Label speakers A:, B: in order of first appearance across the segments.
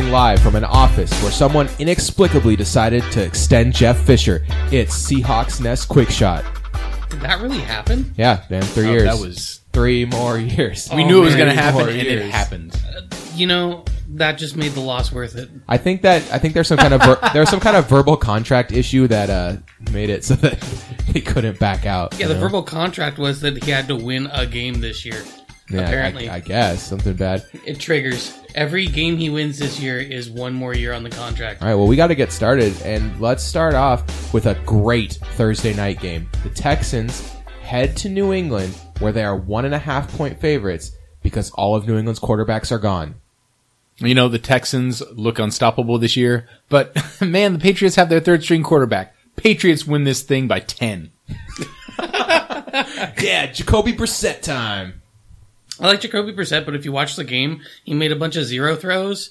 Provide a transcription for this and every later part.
A: recording live from an office where someone inexplicably decided to extend Jeff Fisher. It's Seahawks Nest Quick Shot.
B: Did that really happen?
A: Yeah, man, three
C: Oh,
A: years.
C: that was.
A: three more years.
C: We knew it was
B: man,
C: going to happen,
A: more
C: and it
A: years.
C: happened.
B: You know, that just made the loss worth it.
A: I think that I think there's some kind of ver- there's some kind of verbal contract issue that uh, made it so that he couldn't back out.
B: Yeah,
A: you
B: the
A: know?
B: verbal contract was that he had to win a game this year.
A: Yeah,
B: apparently.
A: I, I guess something bad.
B: It triggers. Every game he wins this year is one more year on the contract.
A: All right, well, we got to get started, and let's start off with a great Thursday night game. The Texans head to New England, where they are one and a half point favorites because all of New England's quarterbacks are gone.
C: You know, the Texans look unstoppable this year, but man, the Patriots have their third string quarterback. Patriots win this thing by 10.
A: Yeah, Jacoby Brissett time.
B: I like Jacoby Brissett, but if you watch the game, he made a bunch of zero throws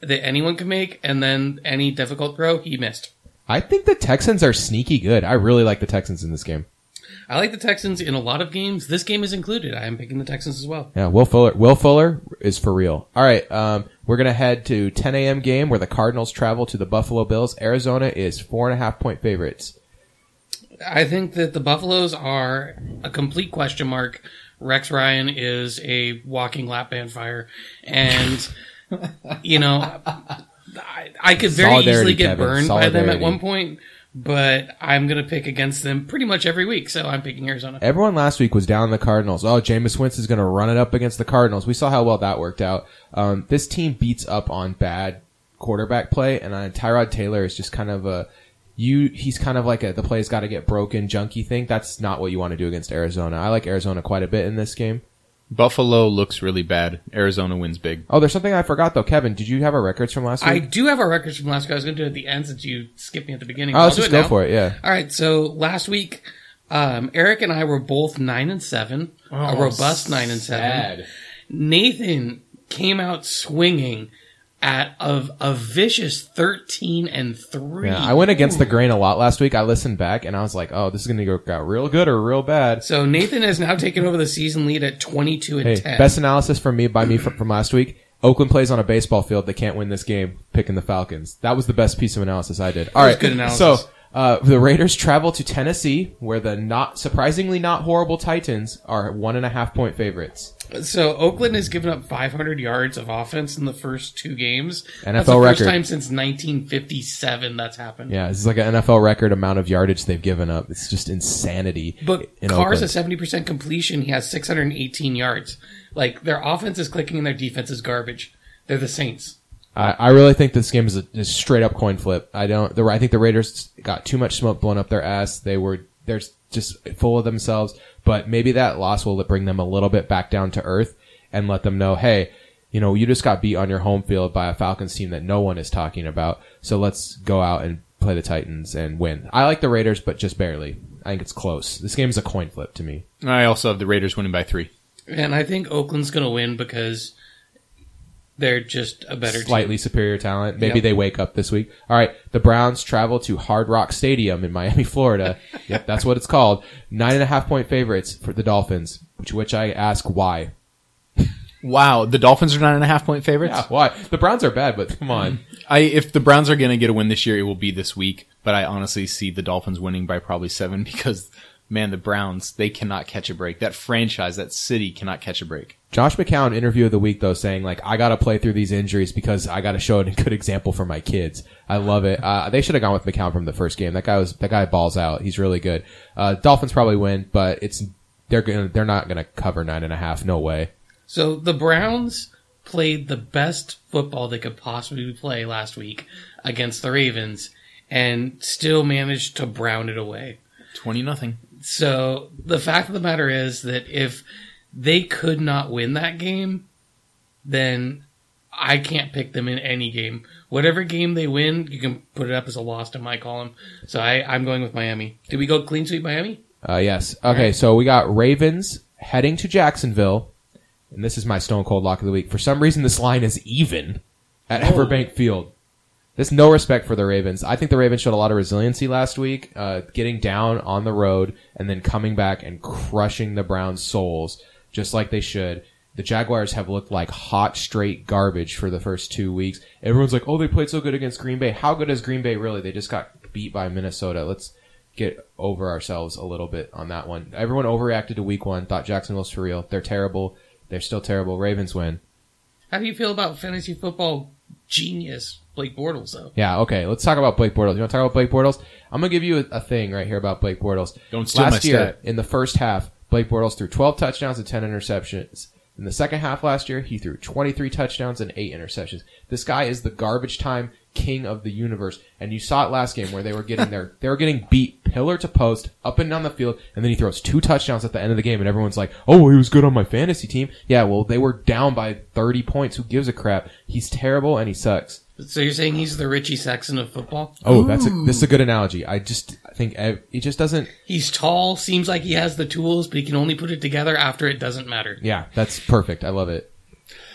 B: that anyone can make, and then any difficult throw he missed.
A: I think the Texans are sneaky good. I really like the Texans in this game.
B: I like the Texans in a lot of games. This game is included. I am picking the Texans as well.
A: Yeah, Will Fuller. Will Fuller is for real. All right, um, we're gonna head to 10 a.m. game where the Cardinals travel to the Buffalo Bills. Arizona is four and a half point favorites.
B: I think that the Buffaloes are a complete question mark. Rex Ryan is a walking lap band fire, and you know, I, I could very easily get
A: Kevin.
B: burned by them at one point, but I'm going to pick against them pretty much every week. So I'm picking Arizona.
A: Everyone last week was down the Cardinals. Oh, Jameis Winston's going to run it up against the Cardinals. We saw how well that worked out. Um, this team beats up on bad quarterback play, and uh, Tyrod Taylor is just kind of a you. He's kind of like a the play's got to get broken junkie thing. That's not what you want to do against Arizona. I like Arizona quite a bit in this game.
C: Buffalo looks really bad. Arizona wins big.
A: Oh, there's something I forgot though. Kevin, did you have our records from last week?
B: I
A: week?
B: do have our records from last week. I was going to do it at the end since you skipped me at the beginning.
A: oh,
B: I'll
A: let's
B: do
A: just go
B: now.
A: for it. Yeah.
B: All right. So last week, um, Eric and I were both nine and seven,
A: Oh,
B: a robust nine and seven. Nathan came out swinging at a, a vicious 13 and 3.
A: Yeah, I went against the grain a lot last week. I listened back and I was like, "Oh, this is going to go go real good or real bad."
B: So Nathan has now taken over the season lead at 22 and
A: Hey,
B: 10.
A: best analysis from me by me from, from last week. Oakland plays on a baseball field. They can't win this game. Picking the Falcons. That was the best piece of analysis I did. All right.
B: good analysis.
A: So uh, the Raiders travel to Tennessee, where the not surprisingly not horrible Titans are one and a half point favorites.
B: So Oakland has given up 500 yards of offense in the first two games.
A: NFL
B: that's the first
A: record.
B: time since 1957 that's happened.
A: Yeah, is like an NFL record amount of yardage they've given up. It's just insanity.
B: But
A: in
B: Carr's a 70% completion. He has 618 yards. Like their offense is clicking and their defense is garbage. They're the Saints.
A: I, I really think this game is a, is straight up coin flip. I don't. The, I think the Raiders got too much smoke blown up their ass. They were they're just full of themselves. But maybe that loss will bring them a little bit back down to earth and let them know, hey, you know, you just got beat on your home field by a Falcons team that no one is talking about. So let's go out and play the Titans and win. I like the Raiders, but just barely. I think it's close. This game is a coin flip to me.
C: I also have the Raiders winning by three.
B: And I think Oakland's going to win because they're just a better
A: slightly
B: team.
A: superior talent. Maybe
B: Yep.
A: they wake up this week. All right, the Browns travel to Hard Rock Stadium in Miami, Florida. yep, that's what it's called. Nine and a half point favorites for the Dolphins. Which, which I ask why?
C: Wow, the Dolphins are nine and a half point favorites.
A: Yeah, why? The Browns are bad, but come on.
C: I if the Browns are going to get a win this year, it will be this week. But I honestly see the Dolphins winning by probably seven because man, the Browns they cannot catch a break. That franchise, that city cannot catch a break.
A: Josh McCown interview of the week though, saying like, I got to play through these injuries because I got to show a good example for my kids. I love it. Uh, they should have gone with McCown from the first game. That guy was that guy balls out. He's really good. Uh, Dolphins probably win, but it's they're gonna they're not gonna cover nine and a half. No way.
B: So the Browns played the best football they could possibly play last week against the Ravens and still managed to brown it away.
C: Twenty nothing.
B: So the fact of the matter is that if they could not win that game, then I can't pick them in any game. Whatever game they win, you can put it up as a loss in my column. So I, I'm going with Miami. Did we go clean sweep Miami?
A: Uh, yes. Okay, so we got Ravens heading to Jacksonville, and this is my Stone Cold Lock of the Week. For some reason, this line is even at Everbank Field. There's no respect for the Ravens. I think the Ravens showed a lot of resiliency last week, uh, getting down on the road and then coming back and crushing the Browns' souls, just like they should. the Jaguars have looked like hot straight garbage for the first two weeks. Everyone's like, "Oh, they played so good against Green Bay." How good is Green Bay really? They just got beat by Minnesota. Let's get over ourselves a little bit on that one. Everyone overreacted to Week One. Thought Jacksonville's for real. They're terrible. They're still terrible. Ravens win.
B: How do you feel about fantasy football genius Blake Bortles though?
A: Yeah, okay. Let's talk about Blake Bortles. You want to talk about Blake Bortles? I'm gonna give you a, a thing right here about Blake Bortles.
C: Don't steal
A: last
C: my
A: year
C: stat.
A: in the first half, Blake Bortles threw 12 touchdowns and 10 interceptions. In the second half last year, he threw 23 touchdowns and 8 interceptions. This guy is the garbage time king of the universe. And you saw it last game where they were getting their, they were getting beat pillar to post up and down the field. And then he throws two touchdowns at the end of the game and everyone's like, oh, he was good on my fantasy team. Yeah, well, they were down by 30 points. Who gives a crap? He's terrible and he sucks.
B: So you're saying he's the Richie Sexson of football?
A: Oh, that's a, this is a good analogy. I just I think ev- he just doesn't.
B: He's tall, seems like he has the tools, but he can only put it together after it doesn't matter.
A: Yeah, that's perfect. I love it.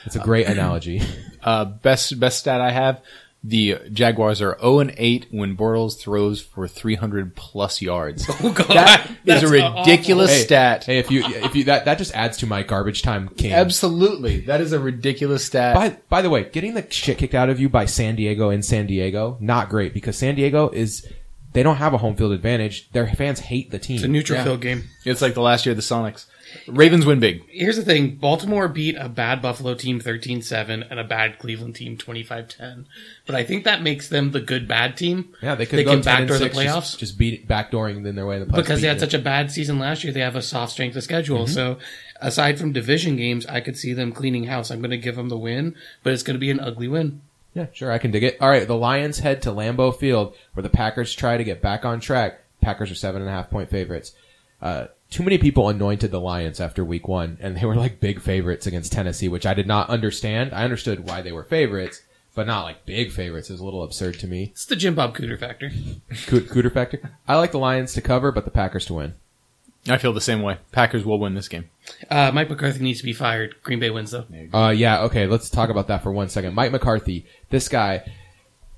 A: It's a great analogy.
C: Uh, best best stat I have: the Jaguars are 0 and 8 when Bortles throws for 300 plus yards.
B: Oh god,
C: That is
B: that's
C: a ridiculous
A: hey,
C: stat.
A: hey, if you if you that that just adds to my garbage time king.
C: Absolutely, that is a ridiculous stat.
A: By by the way, getting the shit kicked out of you by San Diego in San Diego, not great because San Diego is they don't have a home field advantage. Their fans hate the team.
B: It's a neutral
C: Yeah.
B: field game.
C: it's like the last year of the Sonics. Ravens win big.
B: Here's the thing: Baltimore beat a bad Buffalo team 13-7 and a bad Cleveland team 25-10. But I think that makes them the good bad team.
A: yeah, they could
B: they
A: go
B: can backdoor the playoffs.
A: Just, just beat it, backdooring in their way in the playoffs.
B: because they had
A: beating
B: such a bad season last year, they have a soft strength of schedule.
A: Mm-hmm.
B: So aside from division games, I could see them cleaning house. I'm going to give them the win, but it's going to be an ugly win.
A: Yeah, sure, I can dig it. All right, the Lions head to Lambeau Field where the Packers try to get back on track. Packers are seven and a half point favorites. Uh, too many people anointed the Lions after week one, and they were like big favorites against Tennessee, which I did not understand. I understood why they were favorites, but not like big favorites. It was a little absurd to me.
B: It's the Jim Bob Cooter factor.
A: Coot- Cooter factor. I like the Lions to cover, but the Packers to win.
C: I feel the same way. Packers will win this game.
B: Uh, Mike McCarthy needs to be fired. Green Bay wins though.
A: Uh, yeah, okay, let's talk about that for one second. Mike McCarthy, this guy,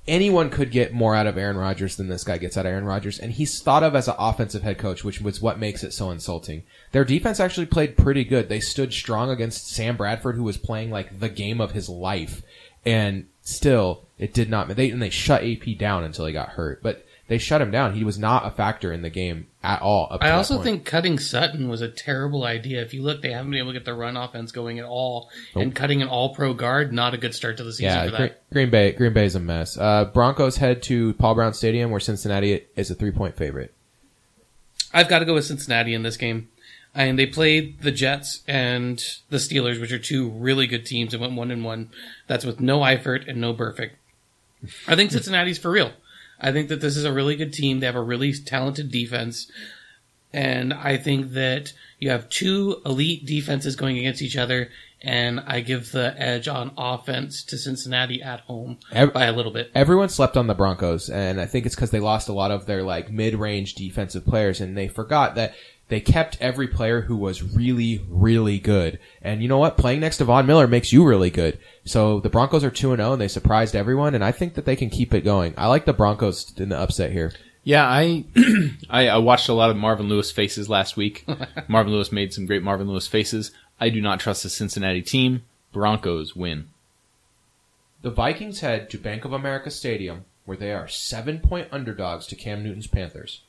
A: anyone could get more out of Aaron Rodgers than this guy gets out of Aaron Rodgers, and he's thought of as an offensive head coach, which was what makes it so insulting. Their defense actually played pretty good. They stood strong against Sam Bradford, who was playing like the game of his life, and still, it did not. They and they shut AP down until he got hurt, but they shut him down. He was not a factor in the game at all.
B: I also
A: point.
B: think cutting Sitton was a terrible idea. If you look, they haven't been able to get the run offense going at all, and cutting an All Pro guard not a good start to the season
A: Yeah,
B: for that.
A: Green Bay. Green Bay is a mess. Uh, Broncos head to Paul Brown Stadium, where Cincinnati is a three-point favorite.
B: I've got to go with Cincinnati in this game. And they played the Jets and the Steelers, which are two really good teams, and went one and one. That's with no Eifert and no Burfict. I think Cincinnati's for real. I think that this is a really good team. They have a really talented defense. And I think that you have two elite defenses going against each other, and I give the edge on offense to Cincinnati at home
A: Ev-
B: by a little bit.
A: Everyone slept on the Broncos, and I think it's because they lost a lot of their like mid-range defensive players, and they forgot that they kept every player who was really, really good. And you know what? Playing next to Von Miller makes you really good. So the Broncos are two and zero, and they surprised everyone, and I think that they can keep it going. I like the Broncos in the upset here.
C: Yeah, I, I I watched a lot of Marvin Lewis faces last week. Marvin Lewis made some great Marvin Lewis faces. I do not trust the Cincinnati team. Broncos win.
A: The Vikings head to Bank of America Stadium, where they are seven-point underdogs to Cam Newton's Panthers.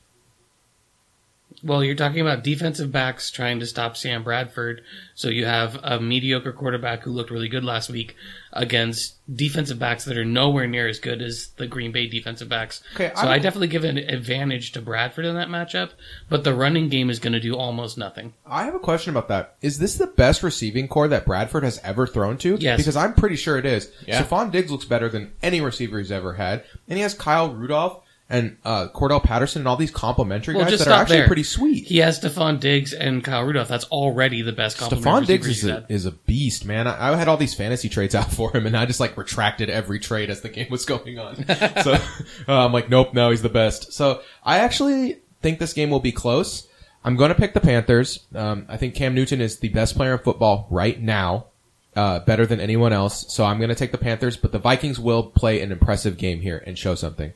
B: Well, you're talking about defensive backs trying to stop Sam Bradford. So you have a mediocre quarterback who looked really good last week against defensive backs that are nowhere near as good as the Green Bay defensive backs.
A: Okay,
B: so
A: I'm-
B: I definitely give an advantage to Bradford in that matchup, but the running game is going to do almost nothing.
A: I have a question about that. Is this the best receiving corps that Bradford has ever thrown to?
B: Yes.
A: Because I'm pretty sure it is.
C: Yeah.
A: Stefon Diggs looks better than any receiver he's ever had. And he has Kyle Rudolph and uh, Cordarrelle Patterson and all these complementary
B: Well,
A: guys that are actually
B: there.
A: pretty sweet.
B: He has Stefon Diggs and Kyle Rudolph. That's already the best Stefon
A: Diggs is a, is a beast, man. I, I had all these fantasy trades out for him, and I just like retracted every trade as the game was going on. so uh, I'm like, nope, no, he's the best. So I actually think this game will be close. I'm going to pick the Panthers. Um, I think Cam Newton is the best player in football right now, uh, better than anyone else. So I'm going to take the Panthers, but the Vikings will play an impressive game here and show something.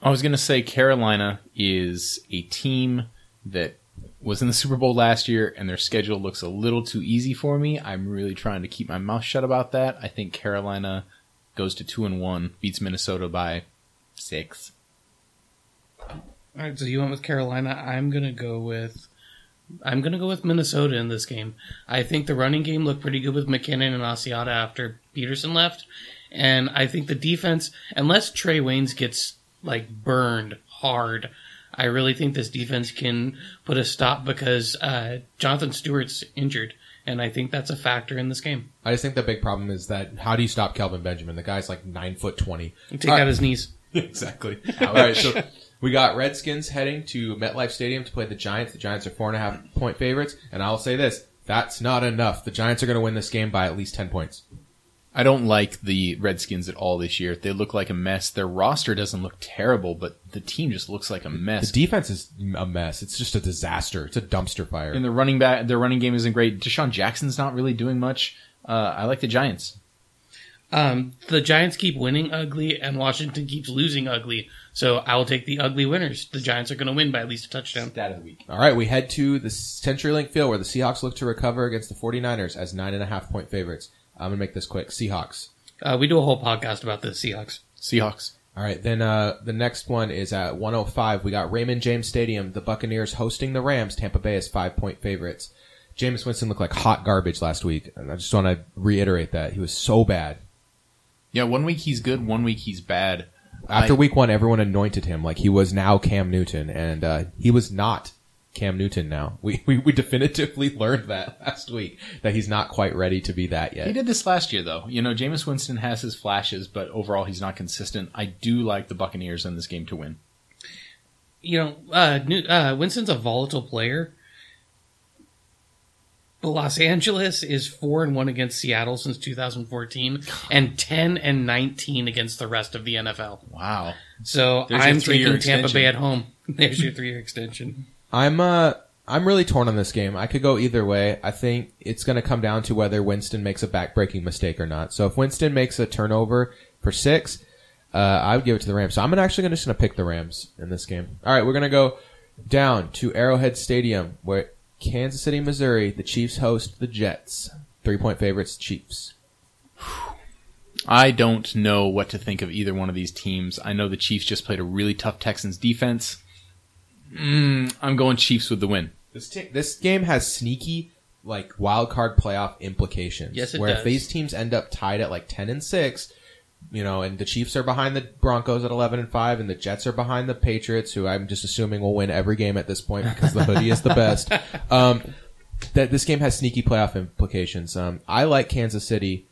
C: I was going to say Carolina is a team that was in the Super Bowl last year, and their schedule looks a little too easy for me. I'm really trying to keep my mouth shut about that. I think Carolina goes to two and one, beats Minnesota by six.
B: All right, so you went with Carolina. I'm gonna go with I'm gonna go with Minnesota in this game. I think the running game looked pretty good with McKinnon and Asiata after Peterson left, and I think the defense, unless Trae Waynes gets like burned hard, I really think this defense can put a stop because uh, Jonathan Stewart's injured, and I think that's a factor in this game.
A: I just think the big problem is that how do you stop Kelvin Benjamin? The guy's like nine foot twenty.
B: Take
A: All
B: out
A: right.
B: his knees.
A: exactly. All right, so we got Redskins heading to MetLife Stadium to play the Giants. The Giants are four and a half point favorites, and I'll say this: that's not enough. The Giants are going to win this game by at least ten points.
C: I don't like the Redskins at all this year. They look like a mess. Their roster doesn't look terrible, but the team just looks like a mess.
A: The defense is a mess. It's just a disaster. It's a dumpster fire.
C: And the running back, their running game isn't great. DeSean Jackson's not really doing much. Uh, I like the Giants.
B: Um, the Giants keep winning ugly, and Washington keeps losing ugly. So I will take the ugly winners. The Giants are going to win by at least a touchdown.
C: Stat of the week.
A: All right, we head to the CenturyLink Field where the Seahawks look to recover against the 49ers as nine and a half point favorites. I'm going to make this quick. Seahawks.
B: Uh, we do a whole podcast about the Seahawks.
C: Seahawks.
A: All right, then uh, the next one is at 105. We got Raymond James Stadium. The Buccaneers hosting the Rams. Tampa Bay is five point favorites. Jameis Winston looked like hot garbage last week, and I just want to reiterate that he was so bad.
C: Yeah, one week he's good, one week he's bad.
A: After
C: I-
A: week one, everyone anointed him like he was now Cam Newton, and uh, he was not Cam Newton. Now we, we we definitively learned that last week that he's not quite ready to be that yet.
C: He did this last year, though. You know, Jameis Winston has his flashes, but overall he's not consistent. I do like the Buccaneers in this game to win.
B: You know, uh, New, uh, Winston's a volatile player. But Los Angeles is four and one against Seattle since 2014, and ten and 19 against the rest of the NFL.
C: Wow.
B: So
C: There's
B: I'm
C: three-year
B: taking Tampa. Bay at home. There's your three-year extension.
A: I'm uh I'm really torn on this game. I could go either way. I think it's going to come down to whether Winston makes a backbreaking mistake or not. So if Winston makes a turnover for six, uh, I would give it to the Rams. So I'm actually gonna just gonna pick the Rams in this game. All right, we're gonna go down to Arrowhead Stadium where Kansas City, Missouri, the Chiefs host the Jets. Three point favorites, Chiefs.
C: I don't know what to think of either one of these teams. I know the Chiefs just played a really tough Texans defense. Mm, I'm going Chiefs with the win.
A: This t- this game has sneaky like wild card playoff implications.
B: Yes, it
A: where
B: does.
A: if these teams end up tied at like ten and six, you know, and the Chiefs are behind the Broncos at eleven and five, and the Jets are behind the Patriots, who I'm just assuming will win every game at this point because the hoodie is the best. Um, that this game has sneaky playoff implications. Um, I like Kansas City,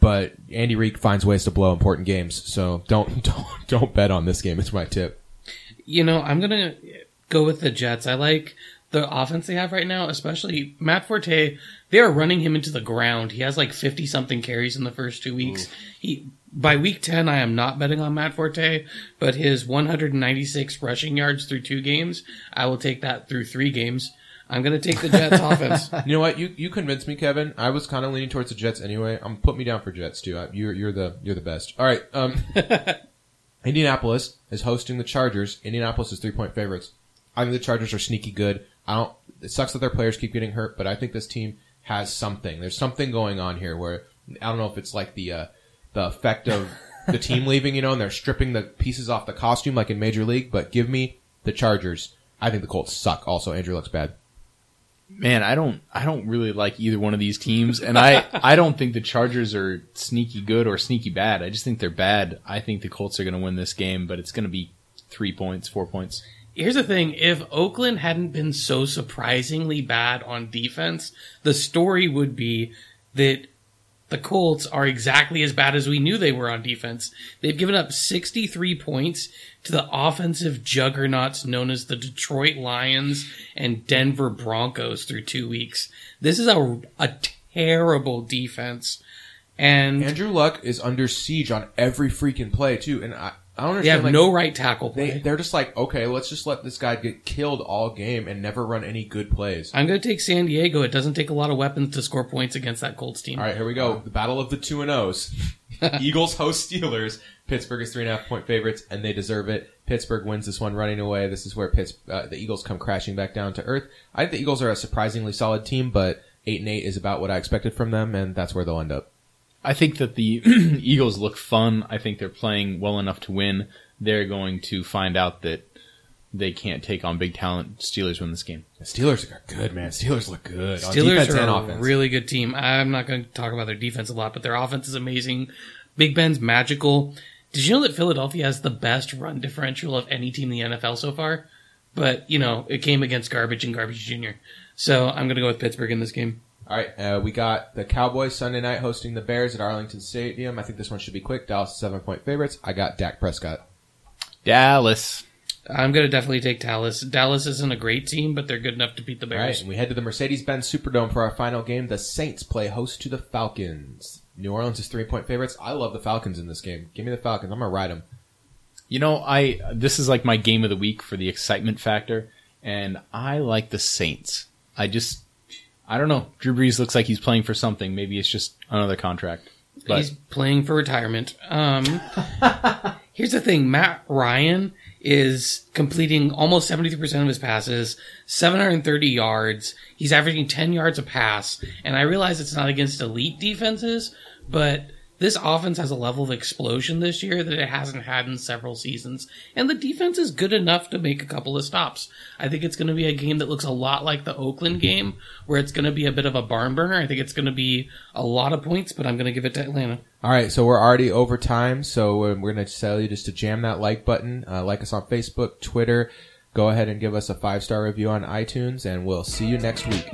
A: but Andy Reid finds ways to blow important games, so don't don't don't bet on this game. It's my tip.
B: You know, I'm gonna go with the Jets. I like the offense they have right now, especially Matt Forte. They are running him into the ground. He has like 50 something carries in the first two weeks. He by week 10, I am not betting on Matt Forte, but his 196 rushing yards through two games, I will take that through three games. I'm gonna take the Jets offense.
A: You know what? You you convinced me, Kevin. I was kind of leaning towards the Jets anyway. I'm put me down for Jets too. I- You're you're the you're the best. All right. Um, Indianapolis is hosting the Chargers. Indianapolis is three point favorites. I think the Chargers are sneaky good. I don't. It sucks that their players keep getting hurt, but I think this team has something. There's something going on here where I don't know if it's like the uh, the effect of the team leaving, you know, and they're stripping the pieces off the costume like in Major League. But give me the Chargers. I think the Colts suck. Also, Andrew looks bad.
C: Man, I don't I don't really like either one of these teams and I I don't think the Chargers are sneaky good or sneaky bad. I just think they're bad. I think the Colts are going to win this game, but it's going to be 3 points, 4 points.
B: Here's the thing: if Oakland hadn't been so surprisingly bad on defense, the story would be that the Colts are exactly as bad as we knew they were on defense. They've given up 63 points to the offensive juggernauts known as the Detroit Lions and Denver Broncos through two weeks. This is a, a terrible defense. And
A: Andrew Luck is under siege on every freaking play too, and I, I don't
B: they
A: understand.
B: have
A: like,
B: no right tackle play.
A: They they're just like okay, let's just let this guy get killed all game and never run any good plays.
B: I'm going to take San Diego. It doesn't take a lot of weapons to score points against that Colts team.
A: All right, here we go. The battle of the two and O's. Eagles host Steelers. Pittsburgh is three and a half point favorites, and they deserve it. Pittsburgh wins this one running away. This is where Pitts, uh, the Eagles come crashing back down to earth. I think the Eagles are a surprisingly solid team, but eight and eight is about what I expected from them, and that's where they'll end up.
C: I think that the Eagles look fun. I think they're playing well enough to win. They're going to find out that they can't take on big talent. Steelers win this game.
A: The Steelers are good, man. Steelers look good
B: Steelers
A: defense and
B: are a
A: offense.
B: really good team. I'm not going to talk about their defense a lot, but their offense is amazing. Big Ben's magical. Did you know that Philadelphia has the best run differential of any team in the NFL so far? But, you know, it came against Garbage and Garbage Jr. So I'm going to go with Pittsburgh in this game.
A: All right, uh, we got the Cowboys Sunday night hosting the Bears at Arlington Stadium. I think this one should be quick. Dallas seven point favorites. I got Dak Prescott.
C: Dallas.
B: I'm going to definitely take Dallas. Dallas isn't a great team, but they're good enough to beat the
A: All right,
B: Bears.
A: and we head to the Mercedes-Benz Superdome for our final game. The Saints play host to the Falcons. New Orleans is three point favorites. I love the Falcons in this game. Give me the Falcons. I'm gonna ride them.
C: You know, I this is like my game of the week for the excitement factor, and I like the Saints. I just, I don't know. Drew Brees looks like he's playing for something. Maybe it's just another contract. But
B: He's playing for retirement. Um, here's the thing: Matt Ryan is completing almost 73% of his passes, 730 yards. He's averaging 10 yards a pass. And I realize it's not against elite defenses, but this offense has a level of explosion this year that it hasn't had in several seasons. And the defense is good enough to make a couple of stops. I think it's going to be a game that looks a lot like the Oakland game, where it's going to be a bit of a barn burner. I think it's going to be a lot of points, but I'm going to give it to Atlanta.
A: All right, so we're already over time, so we're gonna tell you just to jam that like button. Uh, like us on Facebook, Twitter. Go ahead and give us a five star review on iTunes, and we'll see you next week.